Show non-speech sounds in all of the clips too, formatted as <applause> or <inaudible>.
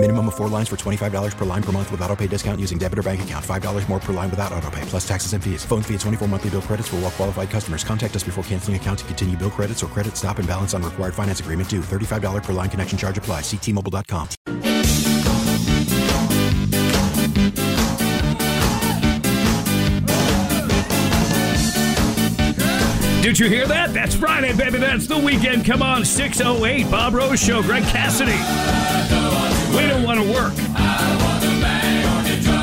Minimum of four lines for $25 per line per month with auto pay discount using debit or bank account. $5 more per line without auto pay, plus taxes and fees. Phone fee at 24 monthly bill credits for all well qualified customers. Contact us before canceling account to continue bill credits or credit stop and balance on required finance agreement due. $35 per line connection charge apply. Ctmobile.com. Did you hear that? That's Friday, baby. That's the weekend. Come on, 608 Bob Rose Show. Greg Cassidy. We don't want to work.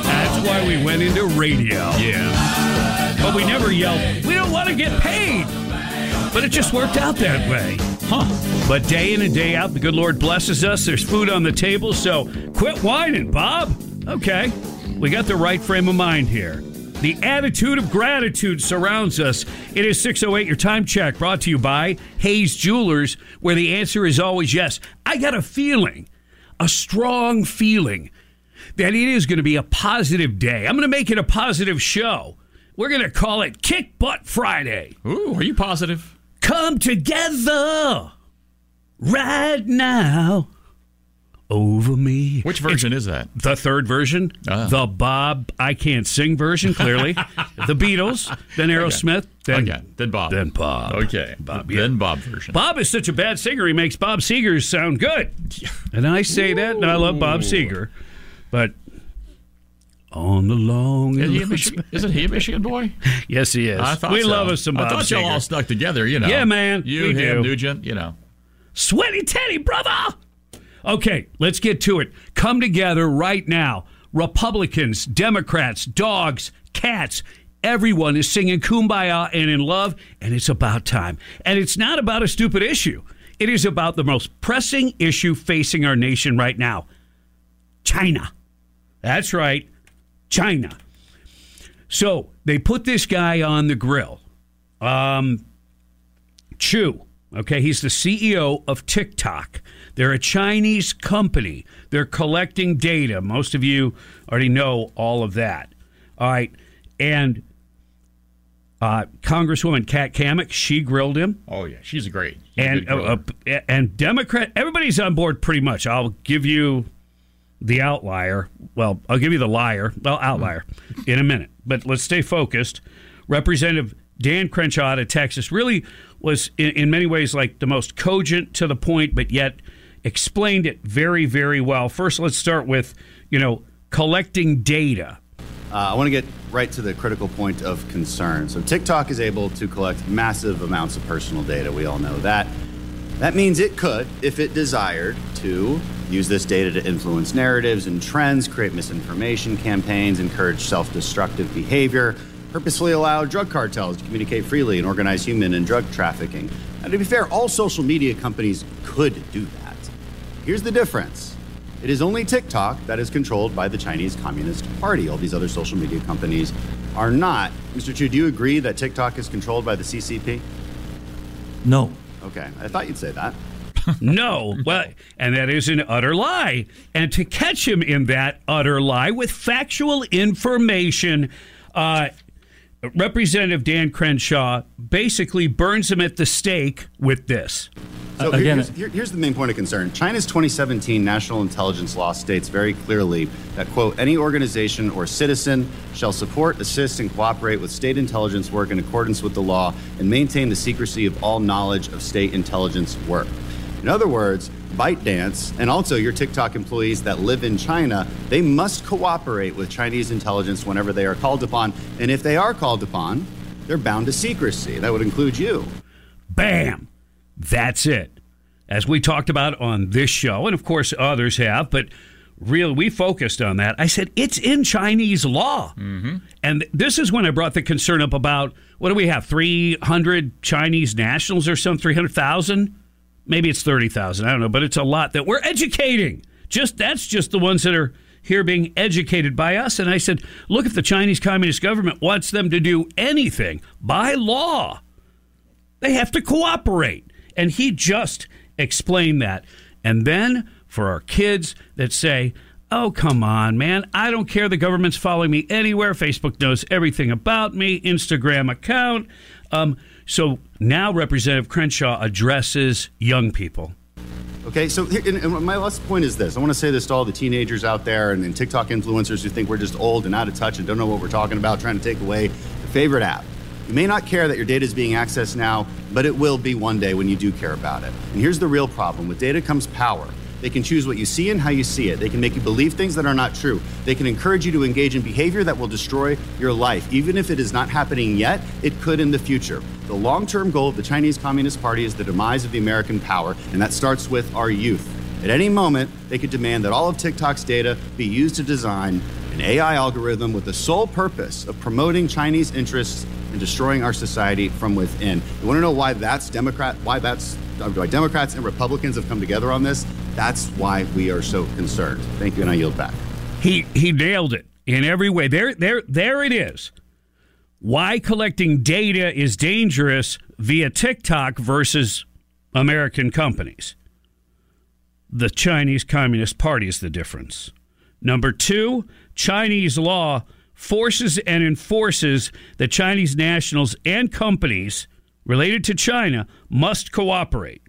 That's why we went into radio. Yeah. But we never yelled, we don't want to get paid. But it just worked out that way. Huh. But day in and day out, the good Lord blesses us. There's food on the table, so quit whining, Bob. Okay. We got the right frame of mind here. The attitude of gratitude surrounds us. It is 608, your time check, brought to you by Hayes Jewelers, where the answer is always yes. I got a feeling, a strong feeling, that it is going to be a positive day. I'm going to make it a positive show. We're going to call it Kick Butt Friday. Ooh, are you positive? Come together right now over me. Which version is that? The third version, Ah. the Bob I can't sing version. Clearly, <laughs> the Beatles, then Aerosmith, then okay, then Bob. then Bob. Okay, Bob. yeah. then Bob version. Bob is such a bad singer; he makes Bob Seger sound good. And I say that, and I love Bob Seger, but on the long, Is he a Michigan? Isn't he a Michigan boy? <laughs> yes, he is. I thought we so. love us some Bob I thought y'all all stuck together. You know. Yeah, man, You, him, do. Nugent. You know. Sweaty Teddy, brother. Okay, let's get to it. Come together right now. Republicans, Democrats, dogs, cats, everyone is singing kumbaya and in love, and it's about time. And it's not about a stupid issue, it is about the most pressing issue facing our nation right now China. That's right, China. So they put this guy on the grill. Um, Chew. Okay, he's the CEO of TikTok. They're a Chinese company. They're collecting data. Most of you already know all of that. All right, and uh, Congresswoman Kat Cammack, she grilled him, Oh yeah, she's great. She's and uh, uh, and Democrat. Everybody's on board pretty much. I'll give you the outlier. Well, I'll give you the liar. Well, outlier in a minute. But let's stay focused. Representative Dan Crenshaw out of Texas really was, in, in many ways, like the most cogent to the point, but yet explained it very, very well. First, let's start with, you know, collecting data. Uh, I want to get right to the critical point of concern. So, TikTok is able to collect massive amounts of personal data. We all know that. That means it could, if it desired, to use this data to influence narratives and trends, create misinformation campaigns, encourage self destructive behavior, purposefully allow drug cartels to communicate freely, and organize human and drug trafficking. And to be fair, all social media companies could do that. Here's the difference. It is only TikTok that is controlled by the Chinese Communist Party. All these other social media companies are not. Mr. Chew, do you agree that TikTok is controlled by the CCP? No. Okay, I thought you'd say that. <laughs> No, well, and that is an utter lie. And to catch him in that utter lie with factual information, uh, Representative Dan Crenshaw basically burns him at the stake with this. So Uh, again- here's, here- here's the main point of concern. China's 2017 national intelligence law states very clearly that, quote, any organization or citizen shall support, assist, and cooperate with state intelligence work in accordance with the law and maintain the secrecy of all knowledge of state intelligence work. In other words, ByteDance and also your TikTok employees that live in China, they must cooperate with Chinese intelligence whenever they are called upon. And if they are called upon, they're bound to secrecy. That would include you. Bam! That's it. As we talked about on this show, and of course others have, but really we focused on that. I said it's in Chinese law. Mm-hmm. And this is when I brought the concern up about what do we have? 300 Chinese nationals or some 300,000? Maybe it's 30,000. I don't know, but it's a lot that we're educating. Just that's just the ones that are here being educated by us. And I said, look, if the Chinese Communist government wants them to do anything by law, they have to cooperate. And he just explained that. And then for our kids that say, Oh, come on, man. I don't care. The government's following me anywhere. Facebook knows everything about me, Instagram account. Um, so now Representative Crenshaw addresses young people. Okay, so and, and my last point is this. I want to say this to all the teenagers out there and, and TikTok influencers who think we're just old and out of touch and don't know what we're talking about, trying to take away the favorite app. You may not care that your data is being accessed now, but it will be one day when you do care about it. And here's the real problem with data comes power. They can choose what you see and how you see it. They can make you believe things that are not true. They can encourage you to engage in behavior that will destroy your life. Even if it is not happening yet, it could in the future. The long term goal of the Chinese Communist Party is the demise of the American power, and that starts with our youth. At any moment, they could demand that all of TikTok's data be used to design an AI algorithm with the sole purpose of promoting Chinese interests and destroying our society from within. You want to know why that's Democrat? Why that's why Democrats and Republicans have come together on this? That's why we are so concerned. Thank you, and I yield back. He he nailed it in every way. There there there it is. Why collecting data is dangerous via TikTok versus American companies. The Chinese Communist Party is the difference. Number two, Chinese law forces and enforces that Chinese nationals and companies related to China must cooperate.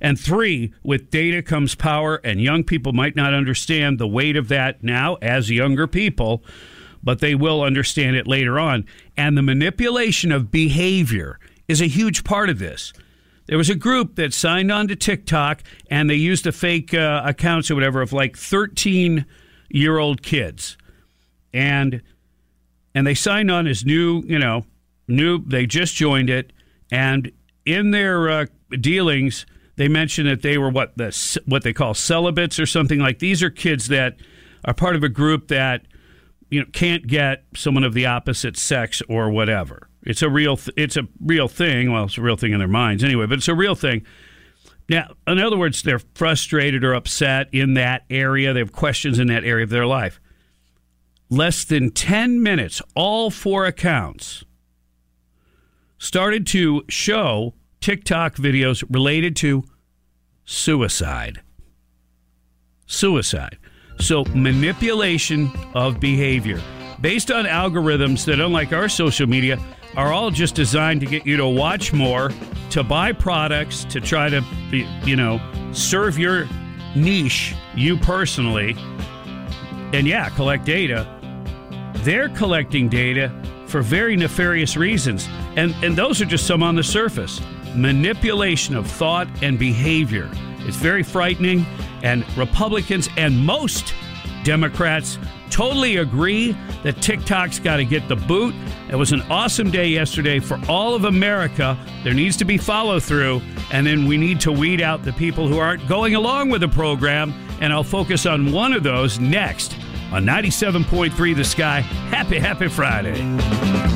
And three, with data comes power, and young people might not understand the weight of that now as younger people, but they will understand it later on. And the manipulation of behavior is a huge part of this. There was a group that signed on to TikTok and they used a fake uh, accounts or whatever of like 13 year old kids. And and they signed on as new, you know, new they just joined it and in their uh, dealings they mentioned that they were what the what they call celibates or something like these are kids that are part of a group that you know can't get someone of the opposite sex or whatever. It's a real th- it's a real thing. Well, it's a real thing in their minds anyway, but it's a real thing. Now, in other words, they're frustrated or upset in that area. They have questions in that area of their life. Less than 10 minutes, all four accounts started to show TikTok videos related to suicide. Suicide. So, manipulation of behavior based on algorithms that, unlike our social media, are all just designed to get you to watch more, to buy products, to try to, you know, serve your niche, you personally, and yeah, collect data. They're collecting data for very nefarious reasons. And, and those are just some on the surface manipulation of thought and behavior. It's very frightening, and Republicans and most Democrats totally agree that TikTok's got to get the boot. It was an awesome day yesterday for all of America. There needs to be follow through, and then we need to weed out the people who aren't going along with the program. And I'll focus on one of those next on 97.3 The Sky. Happy, happy Friday.